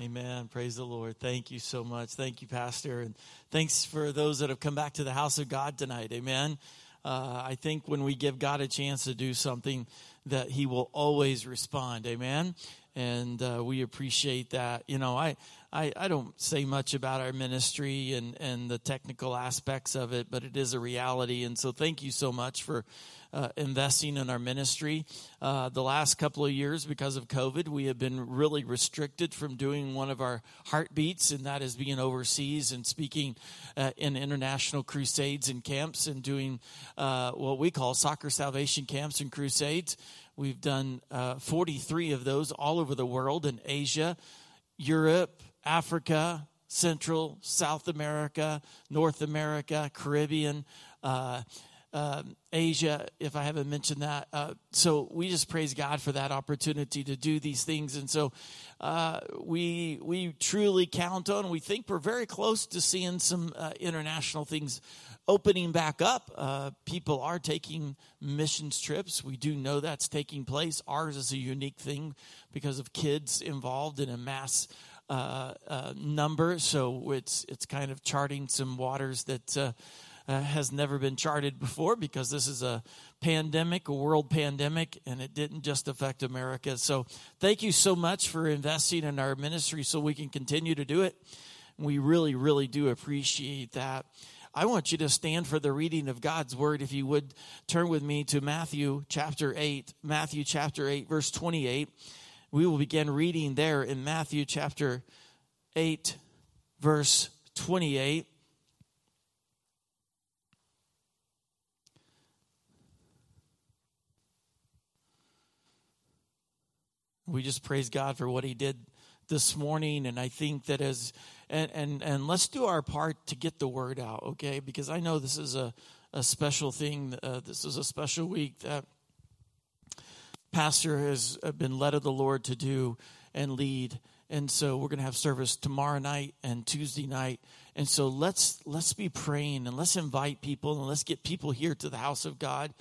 Amen. Praise the Lord. Thank you so much. Thank you, Pastor. And thanks for those that have come back to the house of God tonight. Amen. Uh, I think when we give God a chance to do something, that He will always respond. Amen. And uh, we appreciate that. You know, I, I, I don't say much about our ministry and, and the technical aspects of it, but it is a reality. And so thank you so much for uh, investing in our ministry. Uh, the last couple of years, because of COVID, we have been really restricted from doing one of our heartbeats, and that is being overseas and speaking uh, in international crusades and camps and doing uh, what we call soccer salvation camps and crusades. We've done uh, 43 of those all over the world in Asia, Europe, Africa, Central, South America, North America, Caribbean, uh, uh, Asia, if I haven't mentioned that. Uh, so we just praise God for that opportunity to do these things. And so uh, we, we truly count on, we think we're very close to seeing some uh, international things opening back up. Uh, people are taking missions trips. We do know that's taking place. Ours is a unique thing because of kids involved in a mass uh, uh, number, so it's it's kind of charting some waters that uh, uh, has never been charted before because this is a pandemic, a world pandemic, and it didn't just affect America. So, thank you so much for investing in our ministry so we can continue to do it. We really, really do appreciate that. I want you to stand for the reading of God's word. If you would turn with me to Matthew chapter 8, Matthew chapter 8, verse 28 we will begin reading there in Matthew chapter 8, verse 28. We just praise God for what He did this morning, and I think that as and and and let's do our part to get the word out, okay? Because I know this is a a special thing. Uh, this is a special week that pastor has uh, been led of the Lord to do and lead. And so we're going to have service tomorrow night and Tuesday night. And so let's let's be praying and let's invite people and let's get people here to the house of God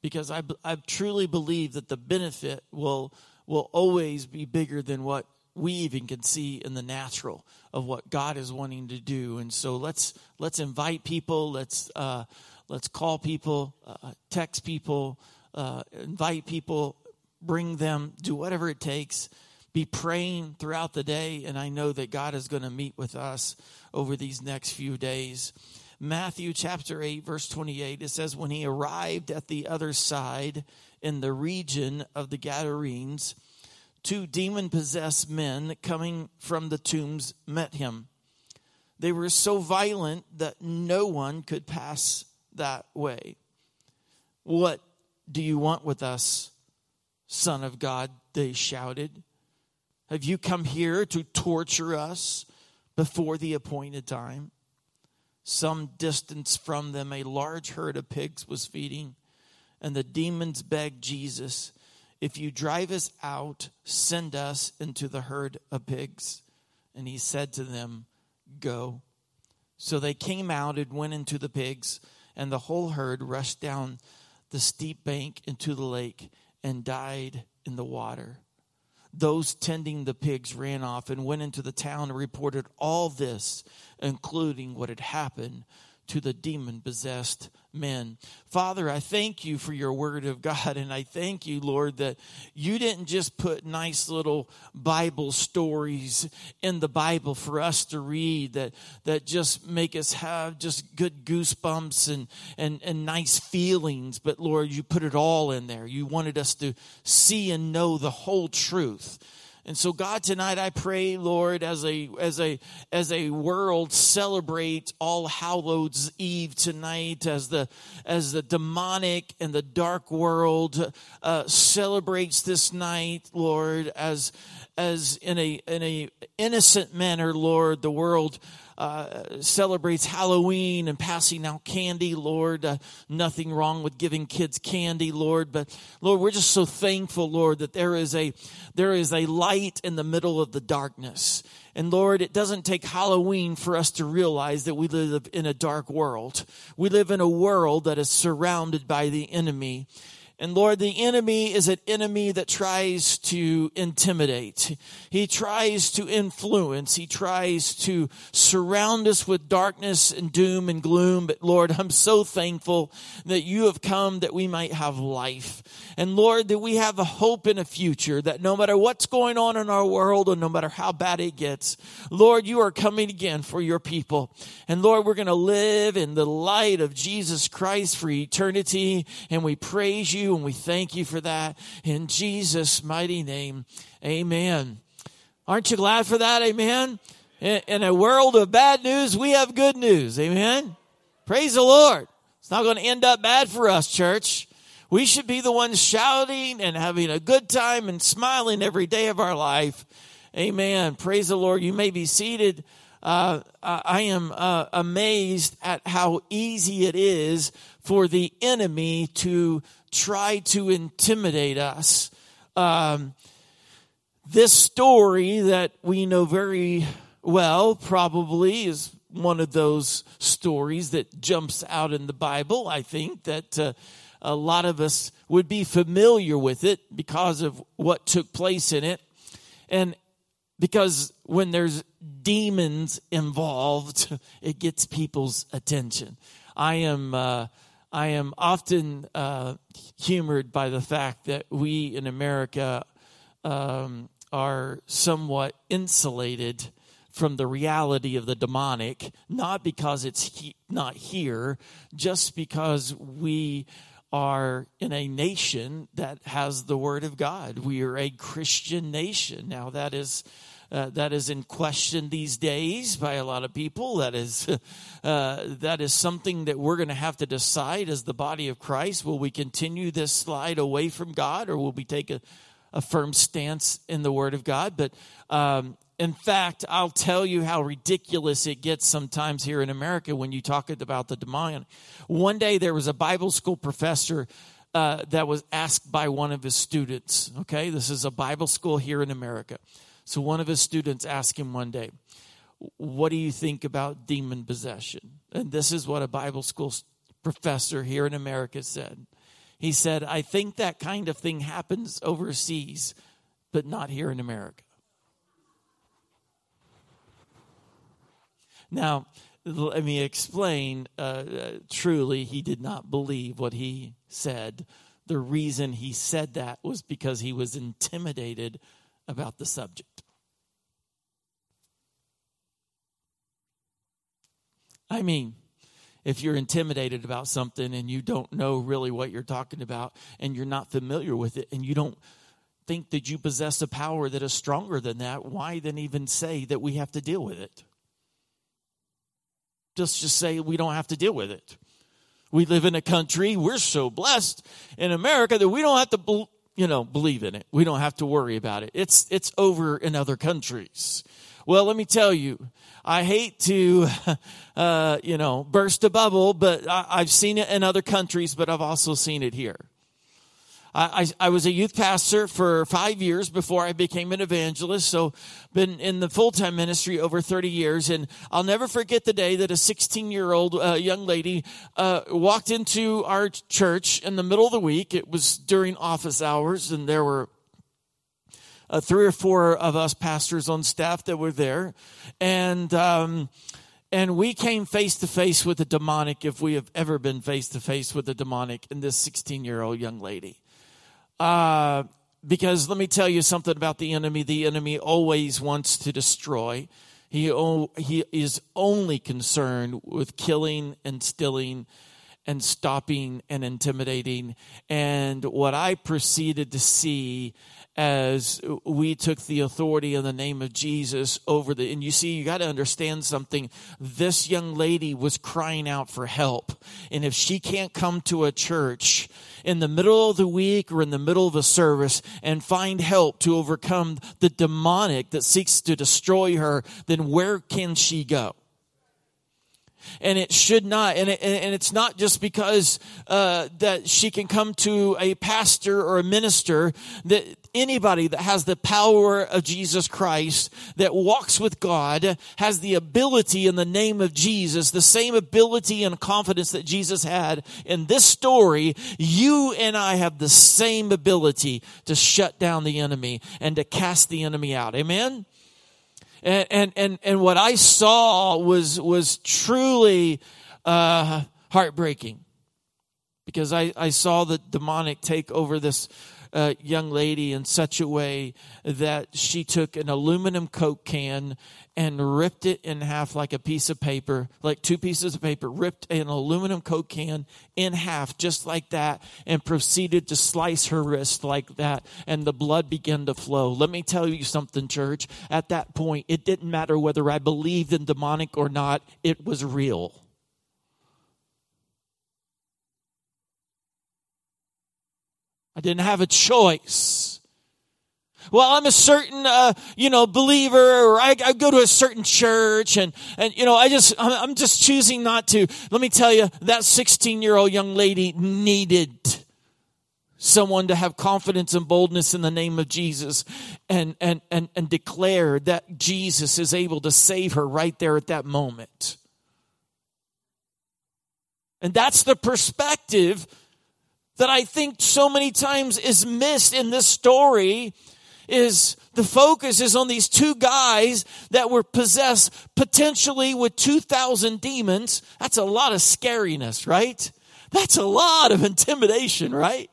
because I, I truly believe that the benefit will will always be bigger than what we even can see in the natural of what God is wanting to do. And so let's let's invite people. Let's uh, let's call people, uh, text people, uh, invite people, bring them, do whatever it takes. Be praying throughout the day, and I know that God is going to meet with us over these next few days. Matthew chapter 8, verse 28, it says, When he arrived at the other side in the region of the Gadarenes, two demon possessed men coming from the tombs met him. They were so violent that no one could pass that way. What do you want with us? Son of God, they shouted. Have you come here to torture us before the appointed time? Some distance from them, a large herd of pigs was feeding, and the demons begged Jesus, If you drive us out, send us into the herd of pigs. And he said to them, Go. So they came out and went into the pigs, and the whole herd rushed down the steep bank into the lake and died in the water. Those tending the pigs ran off and went into the town and reported all this, including what had happened to the demon possessed men. Father, I thank you for your word of God, and I thank you, Lord, that you didn't just put nice little Bible stories in the Bible for us to read that, that just make us have just good goosebumps and, and, and nice feelings, but Lord, you put it all in there. You wanted us to see and know the whole truth. And so God tonight I pray Lord as a as a as a world celebrate all Hallows Eve tonight as the as the demonic and the dark world uh, celebrates this night Lord as as in a in a innocent manner Lord the world uh, celebrates Halloween and passing out candy, Lord. Uh, nothing wrong with giving kids candy, Lord. But Lord, we're just so thankful, Lord, that there is a there is a light in the middle of the darkness. And Lord, it doesn't take Halloween for us to realize that we live in a dark world. We live in a world that is surrounded by the enemy. And Lord, the enemy is an enemy that tries to intimidate. He tries to influence. He tries to surround us with darkness and doom and gloom. But Lord, I'm so thankful that you have come that we might have life. And Lord, that we have a hope in a future that no matter what's going on in our world or no matter how bad it gets, Lord, you are coming again for your people. And Lord, we're going to live in the light of Jesus Christ for eternity. And we praise you and we thank you for that in Jesus' mighty name. Amen. Aren't you glad for that? Amen. In a world of bad news, we have good news. Amen. Praise the Lord. It's not going to end up bad for us, church. We should be the ones shouting and having a good time and smiling every day of our life. Amen. Praise the Lord. You may be seated. Uh, I am uh, amazed at how easy it is for the enemy to try to intimidate us. Um, this story that we know very well probably is one of those stories that jumps out in the Bible. I think that uh, a lot of us would be familiar with it because of what took place in it. And because when there's demons involved, it gets people's attention. I am uh, I am often uh, humored by the fact that we in America um, are somewhat insulated from the reality of the demonic, not because it's he, not here, just because we are in a nation that has the Word of God. We are a Christian nation. Now, that is uh, that is in question these days by a lot of people. That is uh, that is something that we're going to have to decide as the body of Christ. Will we continue this slide away from God, or will we take a, a firm stance in the Word of God? But um, in fact, I'll tell you how ridiculous it gets sometimes here in America when you talk about the demonic. One day there was a Bible school professor uh, that was asked by one of his students. Okay, this is a Bible school here in America. So one of his students asked him one day, What do you think about demon possession? And this is what a Bible school professor here in America said. He said, I think that kind of thing happens overseas, but not here in America. Now, let me explain uh, uh, truly, he did not believe what he said. The reason he said that was because he was intimidated about the subject. I mean, if you're intimidated about something and you don't know really what you're talking about and you're not familiar with it and you don't think that you possess a power that is stronger than that, why then even say that we have to deal with it? Just just say we don't have to deal with it. We live in a country, we're so blessed in America that we don't have to you know, believe in it. We don't have to worry about it. It's, it's over in other countries. Well, let me tell you, I hate to, uh, you know, burst a bubble, but I, I've seen it in other countries, but I've also seen it here. I, I, was a youth pastor for five years before I became an evangelist. So been in the full-time ministry over 30 years. And I'll never forget the day that a 16 year old uh, young lady, uh, walked into our church in the middle of the week. It was during office hours and there were uh, three or four of us pastors on staff that were there. And, um, and we came face to face with the demonic if we have ever been face to face with the demonic in this 16 year old young lady. Uh, because let me tell you something about the enemy. The enemy always wants to destroy. He, he is only concerned with killing and stealing and stopping and intimidating. And what I proceeded to see as we took the authority in the name of Jesus over the, and you see, you got to understand something. This young lady was crying out for help. And if she can't come to a church in the middle of the week or in the middle of a service and find help to overcome the demonic that seeks to destroy her, then where can she go? And it should not. And, it, and it's not just because uh, that she can come to a pastor or a minister. That anybody that has the power of Jesus Christ, that walks with God, has the ability in the name of Jesus, the same ability and confidence that Jesus had in this story. You and I have the same ability to shut down the enemy and to cast the enemy out. Amen. And, and, and, and what I saw was, was truly, uh, heartbreaking. Because I, I saw the demonic take over this young lady in such a way that she took an aluminum Coke can and ripped it in half like a piece of paper, like two pieces of paper, ripped an aluminum Coke can in half just like that, and proceeded to slice her wrist like that, and the blood began to flow. Let me tell you something, church. At that point, it didn't matter whether I believed in demonic or not, it was real. I didn't have a choice. Well, I'm a certain, uh, you know, believer, or I, I, go to a certain church, and and you know, I just, I'm just choosing not to. Let me tell you, that 16 year old young lady needed someone to have confidence and boldness in the name of Jesus, and and and and declare that Jesus is able to save her right there at that moment. And that's the perspective that I think so many times is missed in this story is the focus is on these two guys that were possessed potentially with 2,000 demons. That's a lot of scariness, right? That's a lot of intimidation, right?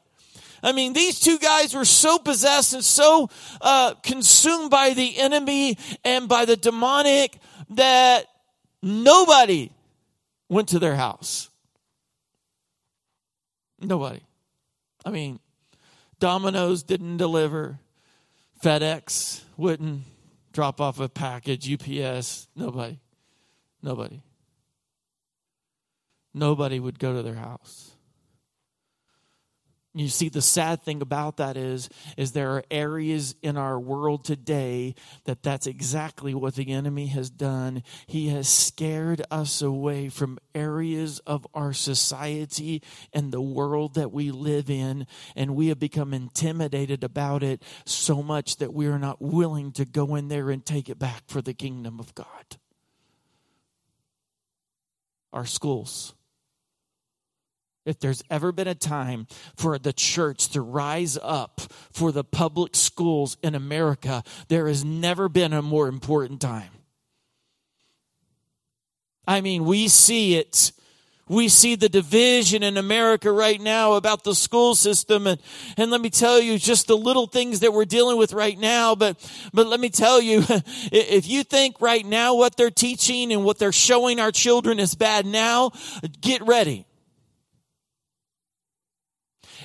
I mean, these two guys were so possessed and so uh, consumed by the enemy and by the demonic that nobody went to their house. Nobody. I mean, Domino's didn't deliver. FedEx wouldn't drop off a package. UPS, nobody. Nobody. Nobody would go to their house. You see, the sad thing about that is, is there are areas in our world today that that's exactly what the enemy has done. He has scared us away from areas of our society and the world that we live in, and we have become intimidated about it so much that we are not willing to go in there and take it back for the kingdom of God. Our schools if there's ever been a time for the church to rise up for the public schools in America, there has never been a more important time. I mean, we see it. We see the division in America right now about the school system. And, and let me tell you just the little things that we're dealing with right now. But, but let me tell you, if you think right now what they're teaching and what they're showing our children is bad now, get ready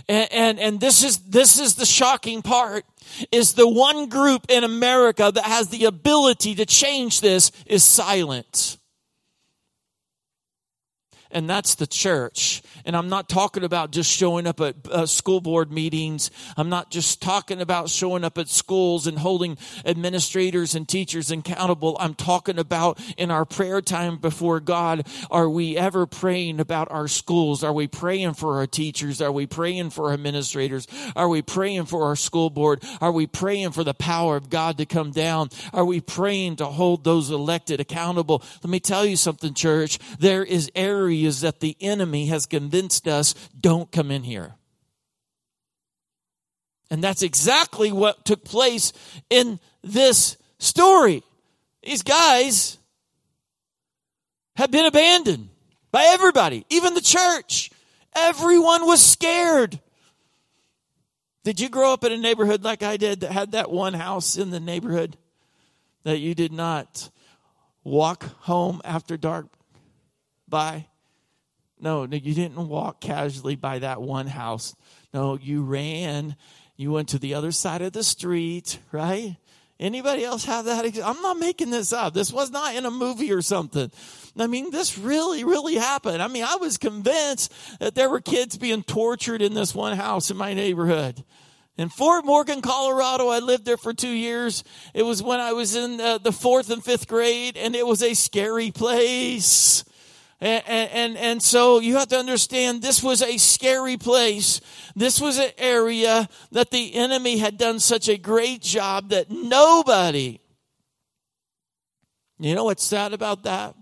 and, and, and this is, this is the shocking part, is the one group in America that has the ability to change this is silent and that's the church. And I'm not talking about just showing up at uh, school board meetings. I'm not just talking about showing up at schools and holding administrators and teachers accountable. I'm talking about in our prayer time before God. Are we ever praying about our schools? Are we praying for our teachers? Are we praying for our administrators? Are we praying for our school board? Are we praying for the power of God to come down? Are we praying to hold those elected accountable? Let me tell you something, church. There is areas is that the enemy has convinced us don't come in here. And that's exactly what took place in this story. These guys have been abandoned by everybody, even the church. Everyone was scared. Did you grow up in a neighborhood like I did that had that one house in the neighborhood that you did not walk home after dark by? No, no, you didn't walk casually by that one house. No, you ran. You went to the other side of the street, right? Anybody else have that? I'm not making this up. This was not in a movie or something. I mean, this really, really happened. I mean, I was convinced that there were kids being tortured in this one house in my neighborhood. In Fort Morgan, Colorado, I lived there for two years. It was when I was in uh, the fourth and fifth grade, and it was a scary place. And, and, and so you have to understand this was a scary place. This was an area that the enemy had done such a great job that nobody, you know what's sad about that?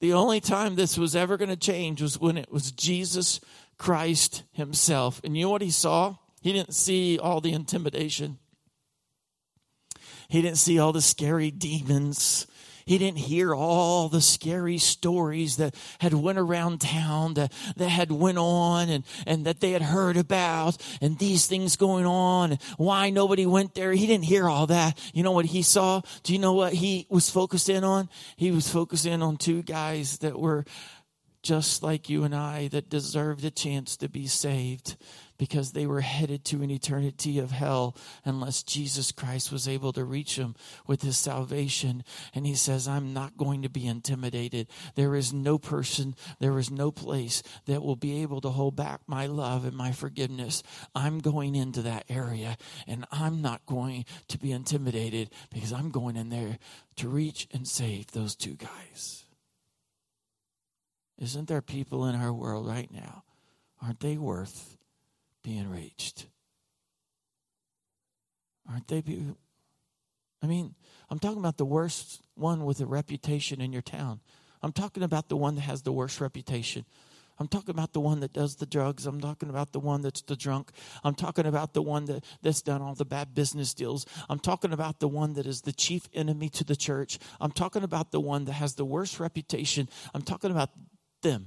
The only time this was ever going to change was when it was Jesus Christ himself. And you know what he saw? He didn't see all the intimidation. He didn't see all the scary demons. He didn't hear all the scary stories that had went around town that, that had went on and, and that they had heard about and these things going on and why nobody went there. He didn't hear all that. You know what he saw? Do you know what he was focused in on? He was focused in on two guys that were just like you and I that deserved a chance to be saved because they were headed to an eternity of hell unless Jesus Christ was able to reach them with his salvation. And he says, I'm not going to be intimidated. There is no person, there is no place that will be able to hold back my love and my forgiveness. I'm going into that area and I'm not going to be intimidated because I'm going in there to reach and save those two guys. Isn't there people in our world right now? Aren't they worth being reached? Aren't they? Be- I mean, I'm talking about the worst one with a reputation in your town. I'm talking about the one that has the worst reputation. I'm talking about the one that does the drugs. I'm talking about the one that's the drunk. I'm talking about the one that, that's done all the bad business deals. I'm talking about the one that is the chief enemy to the church. I'm talking about the one that has the worst reputation. I'm talking about them.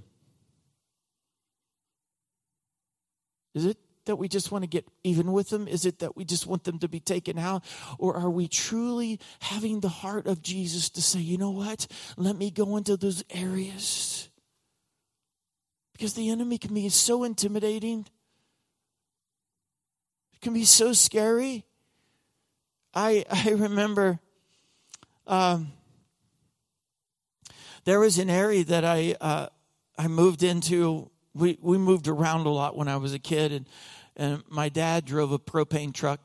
Is it that we just want to get even with them? Is it that we just want them to be taken out? Or are we truly having the heart of Jesus to say, you know what? Let me go into those areas. Because the enemy can be so intimidating, it can be so scary. I, I remember um, there was an area that I, uh, I moved into. We, we moved around a lot when I was a kid, and and my dad drove a propane truck,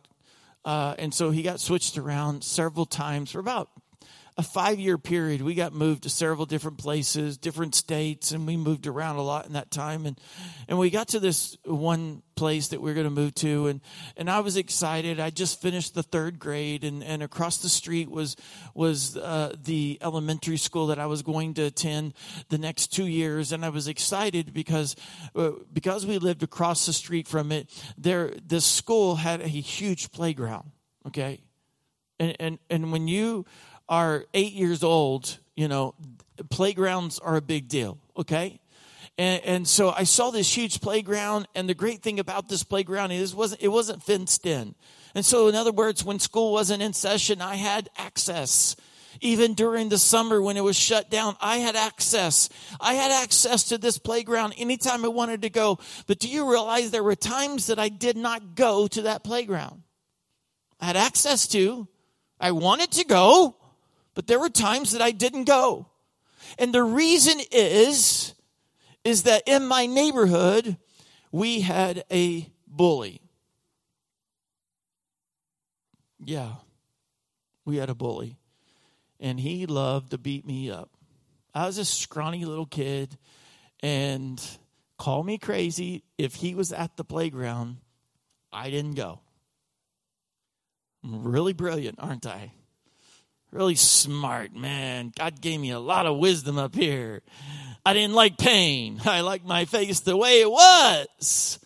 uh, and so he got switched around several times for about a five year period. We got moved to several different places, different states, and we moved around a lot in that time. And and we got to this one place that we are going to move to, and and I was excited. I just finished the third grade, and and across the street was was uh, the elementary school that I was going to attend the next two years, and I was excited because uh, because we lived across the street from it. There, this school had a huge playground. Okay. And, and and when you are eight years old, you know, playgrounds are a big deal, okay? And, and, so I saw this huge playground, and the great thing about this playground is wasn't, it wasn't fenced in. And so, in other words, when school wasn't in session, I had access. Even during the summer when it was shut down, I had access. I had access to this playground anytime I wanted to go. But do you realize there were times that I did not go to that playground? I had access to, I wanted to go, but there were times that I didn't go. And the reason is, is that in my neighborhood, we had a bully. Yeah, we had a bully. And he loved to beat me up. I was a scrawny little kid and call me crazy if he was at the playground, I didn't go. I'm really brilliant, aren't I? Really smart, man. God gave me a lot of wisdom up here. I didn't like pain. I liked my face the way it was.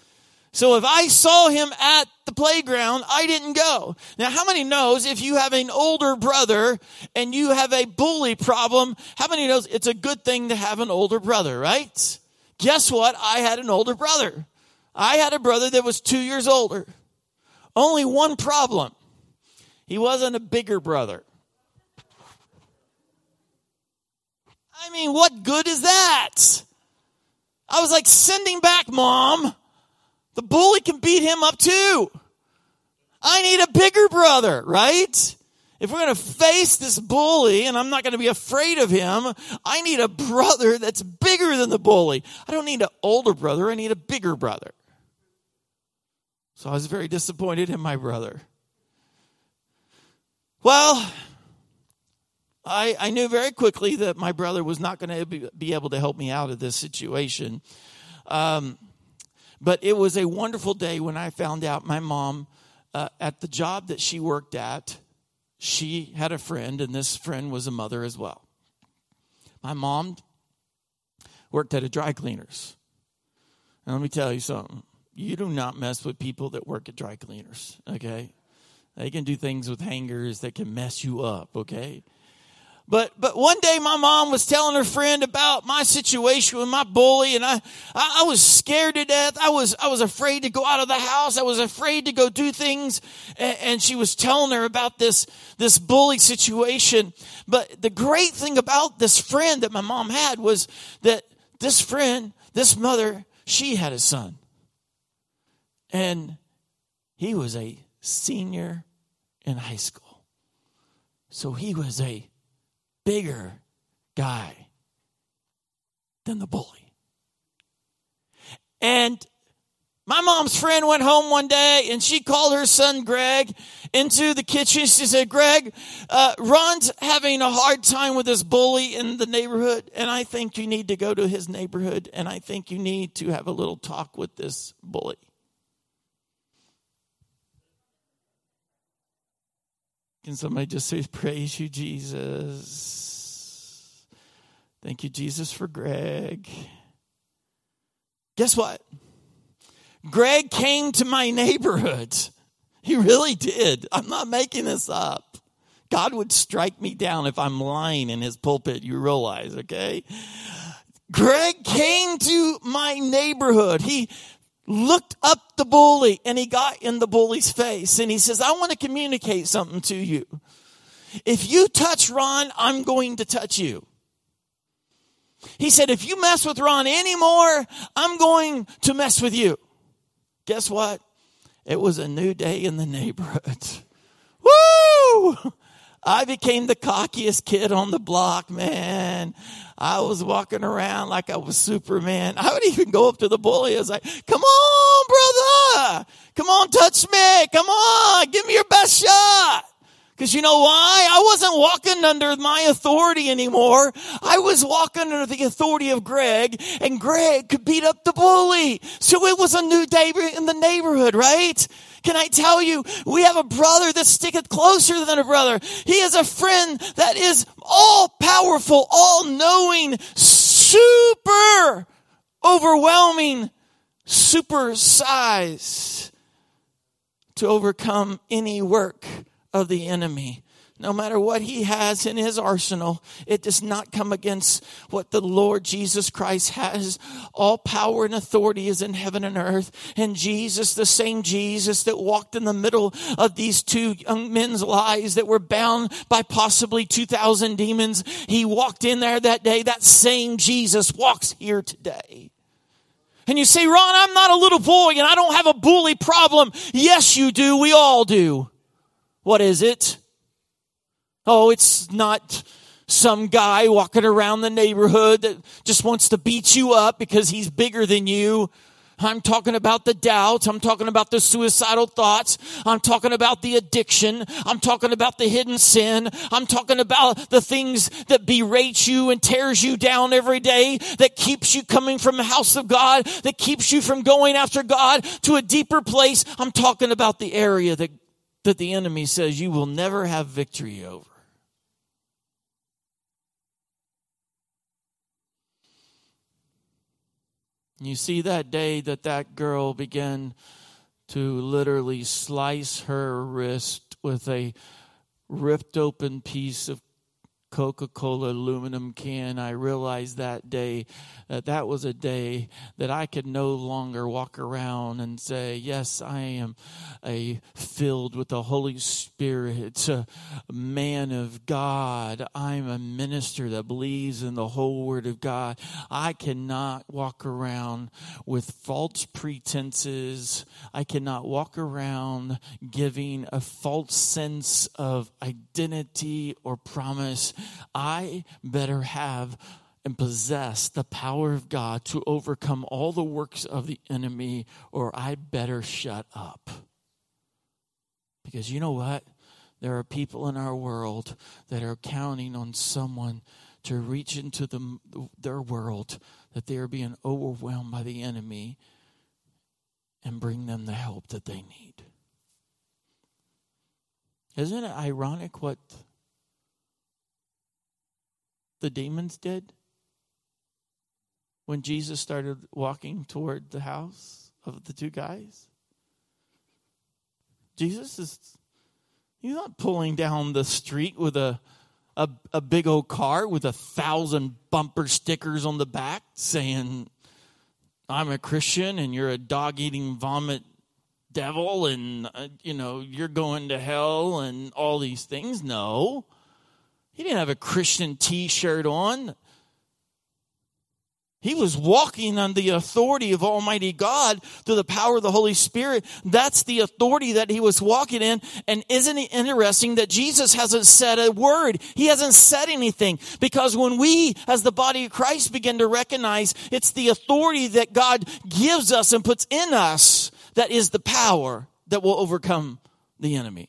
So if I saw him at the playground, I didn't go. Now, how many knows if you have an older brother and you have a bully problem, how many knows it's a good thing to have an older brother, right? Guess what? I had an older brother. I had a brother that was two years older. Only one problem. He wasn't a bigger brother. I mean, what good is that? I was like, send him back, mom. The bully can beat him up too. I need a bigger brother, right? If we're going to face this bully and I'm not going to be afraid of him, I need a brother that's bigger than the bully. I don't need an older brother, I need a bigger brother. So I was very disappointed in my brother. Well, I, I knew very quickly that my brother was not going to be able to help me out of this situation. Um, but it was a wonderful day when I found out my mom, uh, at the job that she worked at, she had a friend, and this friend was a mother as well. My mom worked at a dry cleaner's. And let me tell you something you do not mess with people that work at dry cleaners, okay? They can do things with hangers that can mess you up, okay? But but one day my mom was telling her friend about my situation with my bully, and I, I, I was scared to death. I was I was afraid to go out of the house. I was afraid to go do things, and, and she was telling her about this this bully situation. But the great thing about this friend that my mom had was that this friend, this mother, she had a son, and he was a senior in high school. So he was a bigger guy than the bully. And my mom's friend went home one day and she called her son Greg into the kitchen. She said, Greg, uh, Ron's having a hard time with this bully in the neighborhood, and I think you need to go to his neighborhood, and I think you need to have a little talk with this bully. Can somebody just say, Praise you, Jesus? Thank you, Jesus, for Greg. Guess what? Greg came to my neighborhood. He really did. I'm not making this up. God would strike me down if I'm lying in his pulpit, you realize, okay? Greg came to my neighborhood. He looked up the bully and he got in the bully's face and he says, I want to communicate something to you. If you touch Ron, I'm going to touch you. He said, if you mess with Ron anymore, I'm going to mess with you. Guess what? It was a new day in the neighborhood. Woo! I became the cockiest kid on the block, man. I was walking around like I was Superman. I would even go up to the bully. I was like, come on, brother. Come on, touch me. Come on. Give me your best shot. Cause you know why? I wasn't walking under my authority anymore. I was walking under the authority of Greg and Greg could beat up the bully. So it was a new day in the neighborhood, right? Can I tell you, we have a brother that sticketh closer than a brother. He is a friend that is all powerful, all knowing, super overwhelming, super size to overcome any work of the enemy. No matter what he has in his arsenal, it does not come against what the Lord Jesus Christ has. All power and authority is in heaven and earth. And Jesus, the same Jesus that walked in the middle of these two young men's lives that were bound by possibly 2,000 demons, he walked in there that day. That same Jesus walks here today. And you say, Ron, I'm not a little boy and I don't have a bully problem. Yes, you do. We all do. What is it? Oh, it's not some guy walking around the neighborhood that just wants to beat you up because he's bigger than you. I'm talking about the doubts. I'm talking about the suicidal thoughts. I'm talking about the addiction. I'm talking about the hidden sin. I'm talking about the things that berate you and tears you down every day, that keeps you coming from the house of God, that keeps you from going after God to a deeper place. I'm talking about the area that that the enemy says you will never have victory over. You see that day that that girl began to literally slice her wrist with a ripped open piece of Coca Cola aluminum can, I realized that day that that was a day that I could no longer walk around and say, Yes, I am a filled with the Holy Spirit, a man of God. I'm a minister that believes in the whole Word of God. I cannot walk around with false pretenses. I cannot walk around giving a false sense of identity or promise. I better have and possess the power of God to overcome all the works of the enemy, or I better shut up. Because you know what? There are people in our world that are counting on someone to reach into the, their world, that they are being overwhelmed by the enemy and bring them the help that they need. Isn't it ironic what the demons did when Jesus started walking toward the house of the two guys? Jesus is he's not pulling down the street with a a, a big old car with a thousand bumper stickers on the back saying I'm a Christian and you're a dog eating vomit devil and uh, you know you're going to hell and all these things no he didn't have a christian t-shirt on. He was walking on the authority of almighty god through the power of the holy spirit. That's the authority that he was walking in. And isn't it interesting that jesus hasn't said a word? He hasn't said anything. Because when we as the body of christ begin to recognize it's the authority that god gives us and puts in us that is the power that will overcome the enemy.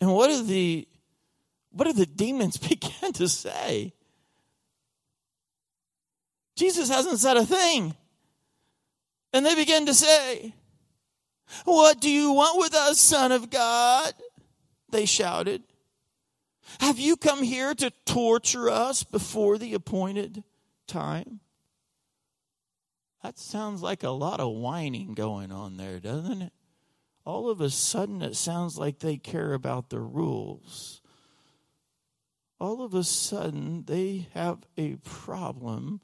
And what do the what do the demons begin to say? Jesus hasn't said a thing. And they begin to say, What do you want with us, Son of God? They shouted. Have you come here to torture us before the appointed time? That sounds like a lot of whining going on there, doesn't it? All of a sudden, it sounds like they care about the rules. All of a sudden, they have a problem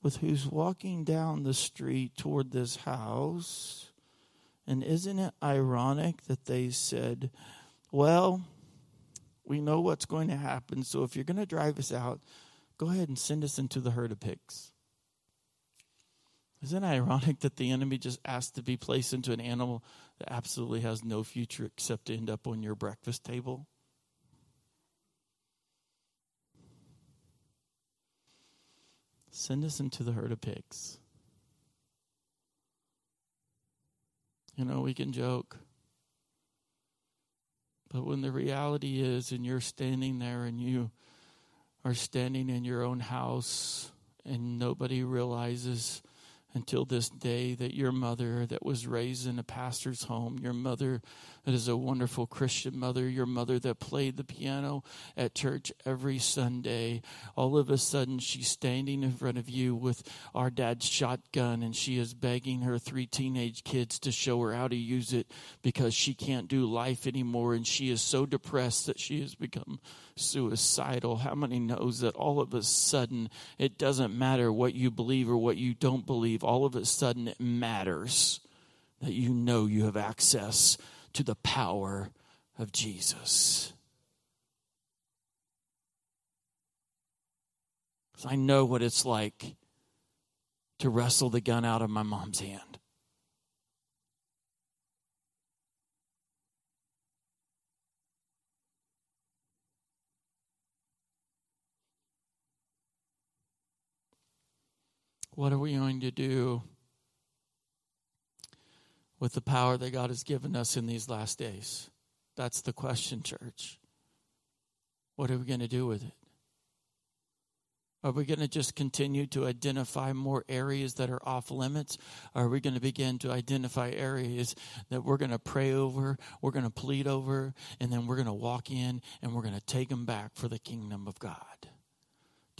with who's walking down the street toward this house. And isn't it ironic that they said, Well, we know what's going to happen, so if you're going to drive us out, Go ahead and send us into the herd of pigs. Isn't it ironic that the enemy just asked to be placed into an animal that absolutely has no future except to end up on your breakfast table? Send us into the herd of pigs. You know, we can joke. But when the reality is, and you're standing there and you are standing in your own house and nobody realizes until this day that your mother that was raised in a pastor's home, your mother that is a wonderful Christian mother, your mother that played the piano at church every Sunday, all of a sudden she's standing in front of you with our dad's shotgun and she is begging her three teenage kids to show her how to use it because she can't do life anymore and she is so depressed that she has become suicidal. How many knows that all of a sudden it doesn't matter what you believe or what you don't believe, all of a sudden it matters that you know you have access to the power of Jesus. Because I know what it's like to wrestle the gun out of my mom's hand. What are we going to do with the power that God has given us in these last days? That's the question, church. What are we going to do with it? Are we going to just continue to identify more areas that are off limits? Are we going to begin to identify areas that we're going to pray over, we're going to plead over, and then we're going to walk in and we're going to take them back for the kingdom of God?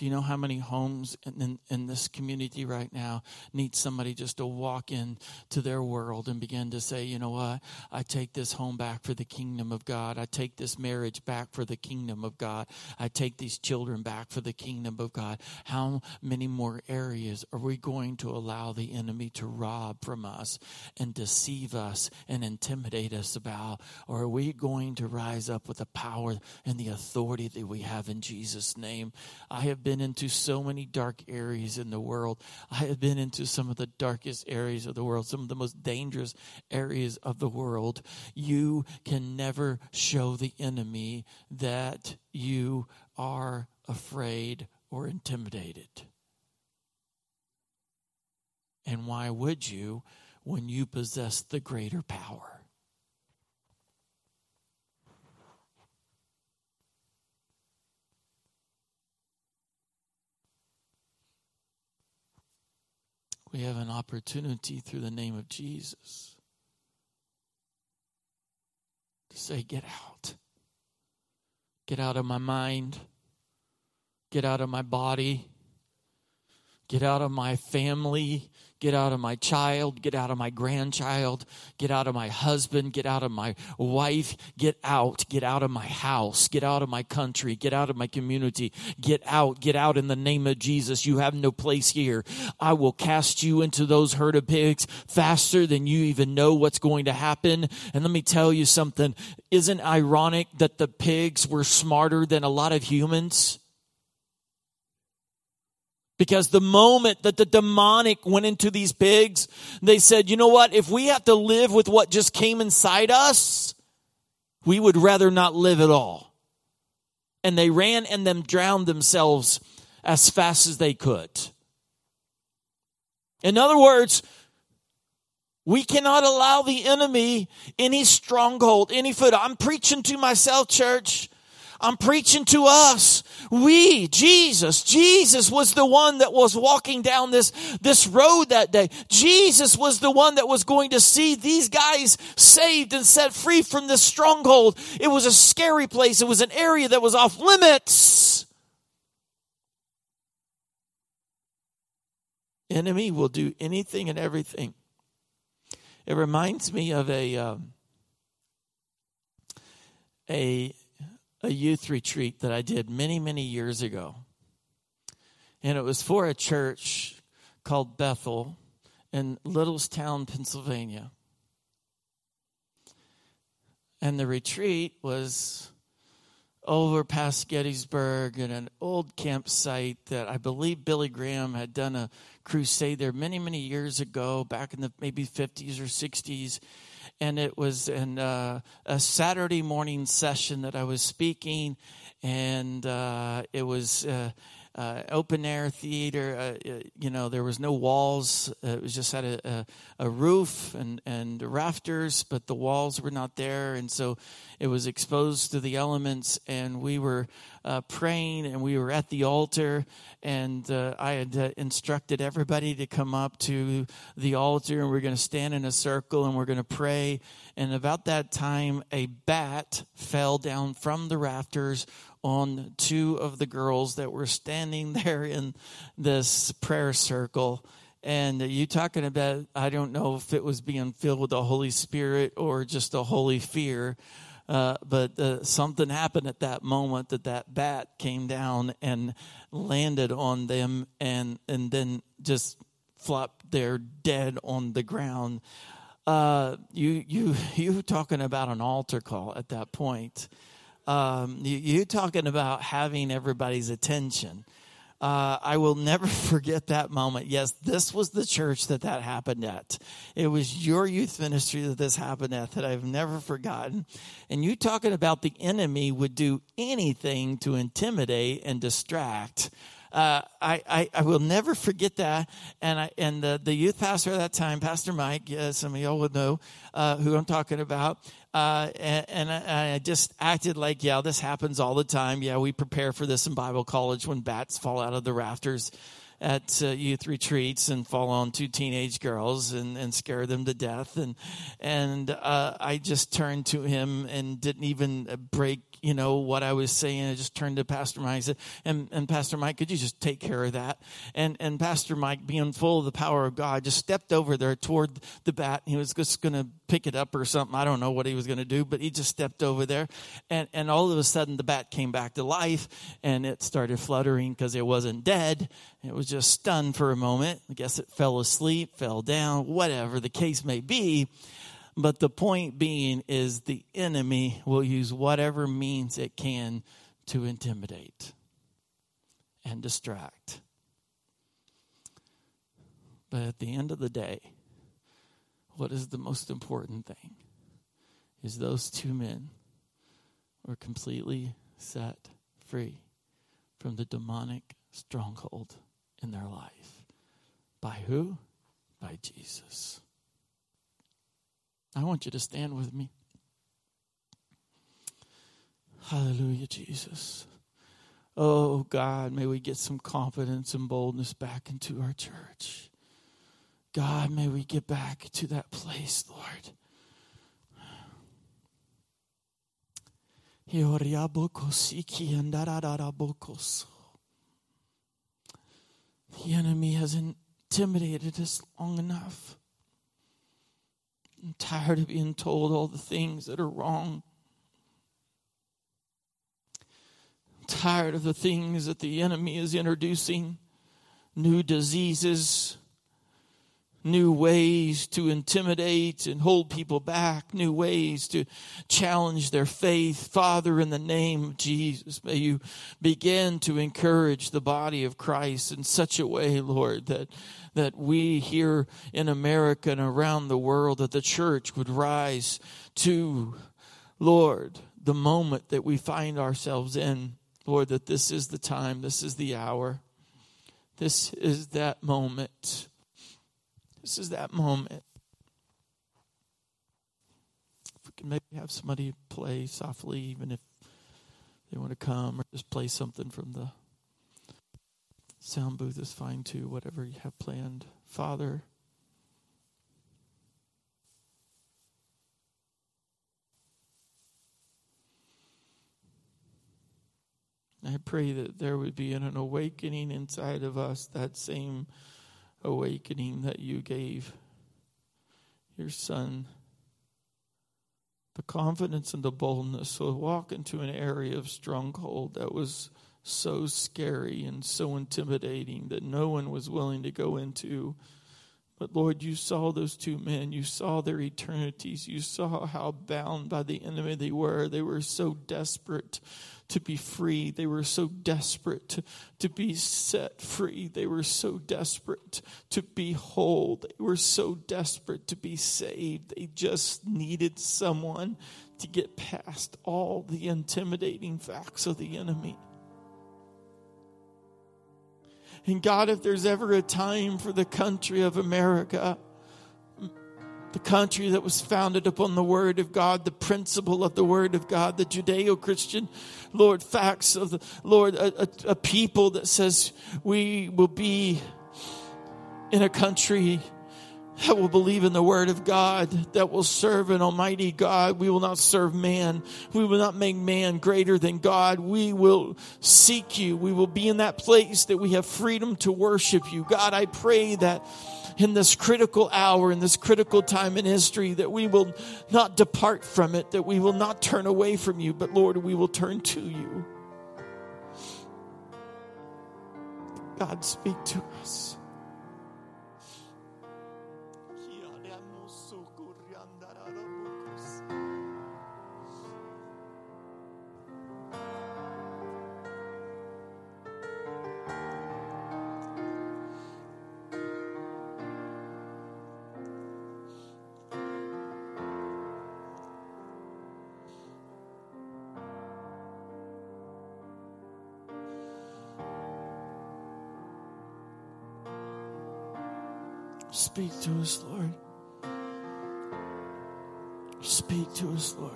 Do you know how many homes in, in, in, this community right now need somebody just to walk in to their world and begin to say, you know what? I take this home back for the kingdom of God. I take this marriage back for the kingdom of God. I take these children back for the kingdom of God. How many more areas are we going to allow the enemy to rob from us and deceive us and intimidate us about? Or are we going to rise up with the power and the authority that we have in Jesus' name? I have been been into so many dark areas in the world. I have been into some of the darkest areas of the world, some of the most dangerous areas of the world. You can never show the enemy that you are afraid or intimidated. And why would you when you possess the greater power. We have an opportunity through the name of Jesus to say, Get out. Get out of my mind. Get out of my body. Get out of my family. Get out of my child. Get out of my grandchild. Get out of my husband. Get out of my wife. Get out. Get out of my house. Get out of my country. Get out of my community. Get out. Get out in the name of Jesus. You have no place here. I will cast you into those herd of pigs faster than you even know what's going to happen. And let me tell you something. Isn't ironic that the pigs were smarter than a lot of humans? Because the moment that the demonic went into these pigs, they said, you know what? If we have to live with what just came inside us, we would rather not live at all. And they ran and them drowned themselves as fast as they could. In other words, we cannot allow the enemy any stronghold, any foot. I'm preaching to myself, church. I'm preaching to us. We, Jesus, Jesus was the one that was walking down this, this road that day. Jesus was the one that was going to see these guys saved and set free from this stronghold. It was a scary place. It was an area that was off limits. Enemy will do anything and everything. It reminds me of a, um, a a youth retreat that I did many, many years ago. And it was for a church called Bethel in Littlestown, Pennsylvania. And the retreat was over past Gettysburg in an old campsite that I believe Billy Graham had done a crusade there many, many years ago, back in the maybe 50s or 60s and it was in uh, a Saturday morning session that I was speaking, and uh, it was uh, uh open air theater. Uh, uh, you know, there was no walls; it was just had a, a, a, roof and and rafters, but the walls were not there, and so it was exposed to the elements. And we were praying, and we were at the altar, and uh, I had uh, instructed everybody to come up to the altar, and we're going to stand in a circle and we're going to pray. And about that time, a bat fell down from the rafters on two of the girls that were standing there in this prayer circle. And you talking about, I don't know if it was being filled with the Holy Spirit or just a holy fear uh, but uh, something happened at that moment that that bat came down and landed on them and, and then just flopped there dead on the ground. Uh, you, you, you talking about an altar call at that point. Um, you, talking about having everybody's attention. Uh, I will never forget that moment. Yes, this was the church that that happened at. It was your youth ministry that this happened at that I've never forgotten. And you talking about the enemy would do anything to intimidate and distract. Uh, I, I, I, will never forget that. And I, and the, the youth pastor at that time, Pastor Mike, yeah, some of y'all would know uh, who I'm talking about. Uh, and, and I, just acted like, yeah, this happens all the time. Yeah, we prepare for this in Bible college when bats fall out of the rafters at uh, youth retreats and fall on two teenage girls and, and scare them to death. And and uh, I just turned to him and didn't even break you know, what I was saying. I just turned to Pastor Mike and said, and, and Pastor Mike, could you just take care of that? And, and Pastor Mike, being full of the power of God, just stepped over there toward the bat. He was just going to pick it up or something. I don't know what he was going to do, but he just stepped over there. And, and all of a sudden, the bat came back to life and it started fluttering because it wasn't dead. It was just stunned for a moment. I guess it fell asleep, fell down, whatever the case may be. But the point being is the enemy will use whatever means it can to intimidate and distract. But at the end of the day, what is the most important thing is those two men were completely set free from the demonic stronghold in their life. By who? By Jesus. I want you to stand with me. Hallelujah, Jesus. Oh, God, may we get some confidence and boldness back into our church. God, may we get back to that place, Lord. The enemy has intimidated us long enough. I'm tired of being told all the things that are wrong. I'm tired of the things that the enemy is introducing new diseases, new ways to intimidate and hold people back, new ways to challenge their faith. Father, in the name of Jesus, may you begin to encourage the body of Christ in such a way, Lord, that, that we here in America and around the world, that the church would rise to, Lord, the moment that we find ourselves in. Lord, that this is the time, this is the hour, this is that moment this is that moment. If we can maybe have somebody play softly, even if they want to come, or just play something from the sound booth is fine too, whatever you have planned. Father, I pray that there would be an awakening inside of us, that same awakening that you gave your son. The confidence and the boldness to walk into an area of stronghold that was so scary and so intimidating that no one was willing to go into. But Lord, you saw those two men. You saw their eternities. You saw how bound by the enemy they were. They were so desperate to be free. They were so desperate to, to be set free. They were so desperate to be whole. They were so desperate to be saved. They just needed someone to get past all the intimidating facts of the enemy. And God, if there's ever a time for the country of America, the country that was founded upon the Word of God, the principle of the Word of God, the Judeo Christian, Lord, facts of the Lord, a, a, a, people that says we will be in a country that will believe in the Word of God, that will serve an Almighty God. We will not serve man. We will not make man greater than God. We will seek you. We will be in that place that we have freedom to worship you. God, I pray that in this critical hour, in this critical time in history, that we will not depart from it, that we will not turn away from you, but Lord, we will turn to you. God, speak to us. Speak to us, Lord. Speak to us, Lord.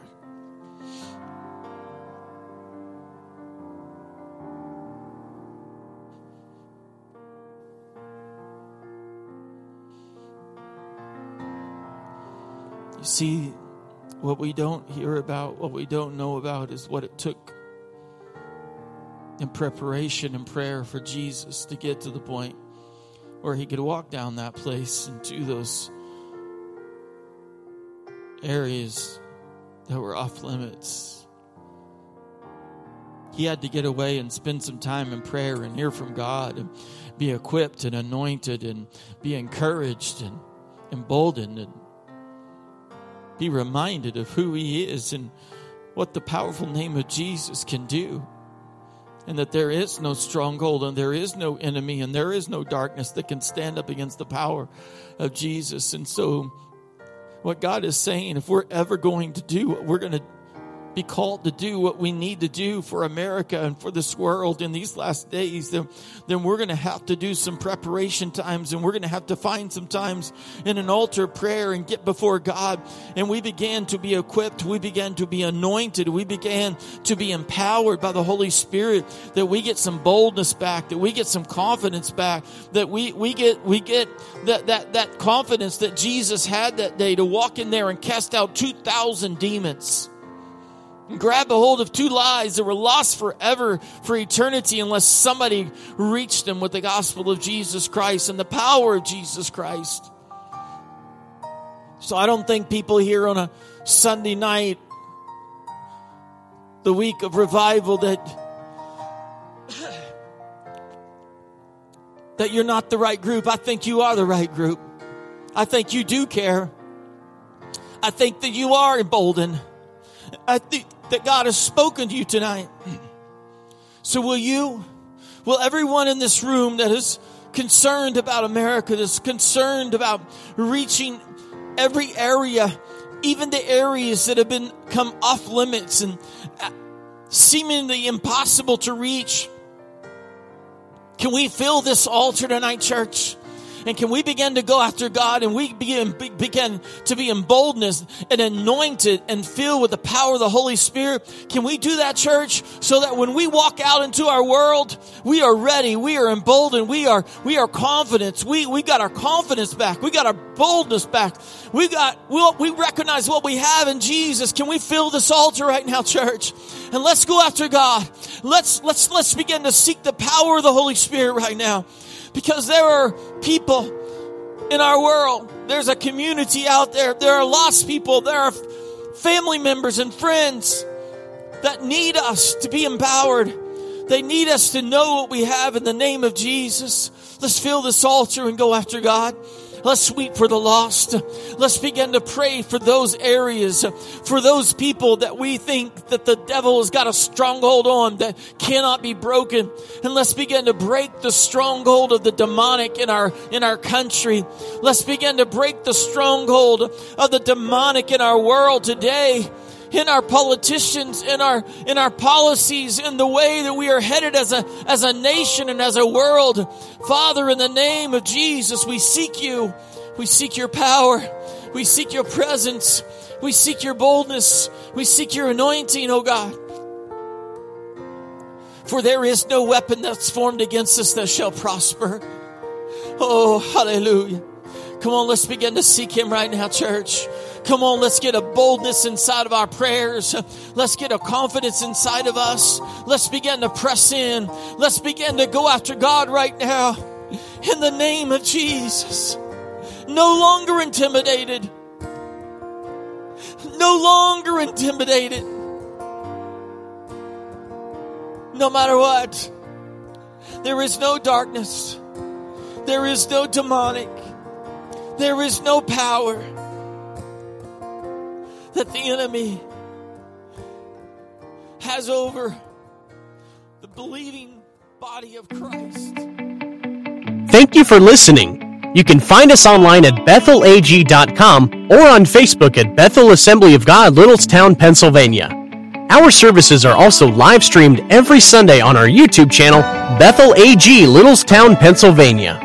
You see, what we don't hear about, what we don't know about, is what it took in preparation and prayer for Jesus to get to the point where he could walk down that place into those areas that were off limits. He had to get away and spend some time in prayer and hear from God and be equipped and anointed and be encouraged and emboldened and be reminded of who He is and what the powerful name of Jesus can do and that there is no stronghold and there is no enemy and there is no darkness that can stand up against the power of Jesus. And so, what God is saying, if we're ever going to do what we're going to be called to do what we need to do for America and for this world in these last days, then, then we're going to have to do some preparation times and we're going to have to find some times in an altar prayer and get before God. And we began to be equipped. We began to be anointed. We began to be empowered by the Holy Spirit that we get some boldness back, that we get some confidence back, that we, we get, we get that, that, that confidence that Jesus had that day to walk in there and cast out 2,000 demons grab a hold of two lies that were lost forever for eternity unless somebody reached them with the gospel of Jesus Christ and the power of Jesus Christ. So I don't think people here on a Sunday night, the week of revival, that that you're not the right group. I think you are the right group. I think you do care. I think that you are emboldened. I think that God has spoken to you tonight. So will you, will everyone in this room that is concerned about America, that's concerned about reaching every area, even the areas that have been come off limits and uh, seemingly impossible to reach. Can we fill this altar tonight, church? And can we begin to go after God and we begin, begin to be emboldened and anointed and filled with the power of the Holy Spirit? Can we do that, church? So that when we walk out into our world, we are ready. We are emboldened. We are, we are confident. We, we got our confidence back. We got our boldness back. We got, we we recognize what we have in Jesus. Can we fill this altar right now, church? And let's go after God. Let's, let's, let's begin to seek the power of the Holy Spirit right now. Because there are people in our world. There's a community out there. There are lost people. There are family members and friends that need us to be empowered. They need us to know what we have in the name of Jesus. Let's fill this altar and go after God. Let's weep for the lost. Let's begin to pray for those areas, for those people that we think that the devil has got a stronghold on that cannot be broken. And let's begin to break the stronghold of the demonic in our, in our country. Let's begin to break the stronghold of the demonic in our world today in our politicians, in our, in our policies, in the way that we are headed as a, as a nation and as a world. Father, in the name of Jesus, we seek you. We seek your power. We seek your presence. We seek your boldness. We seek your anointing, oh God. For there is no weapon that's formed against us that shall prosper. Oh, hallelujah. Come on, let's begin to seek him right now, church. Come on, let's get a boldness inside of our prayers. Let's get a confidence inside of us. Let's begin to press in. Let's begin to go after God right now in the name of Jesus. No longer intimidated. No longer intimidated. No matter what, there is no darkness. There is no demonic. There is no power that the enemy has over the believing body of Christ. Thank you for listening. You can find us online at bethelag.com or on Facebook at Bethel Assembly of God, Littlestown, Pennsylvania. Our services are also live streamed every Sunday on our YouTube channel, Bethel AG, Littlestown, Pennsylvania.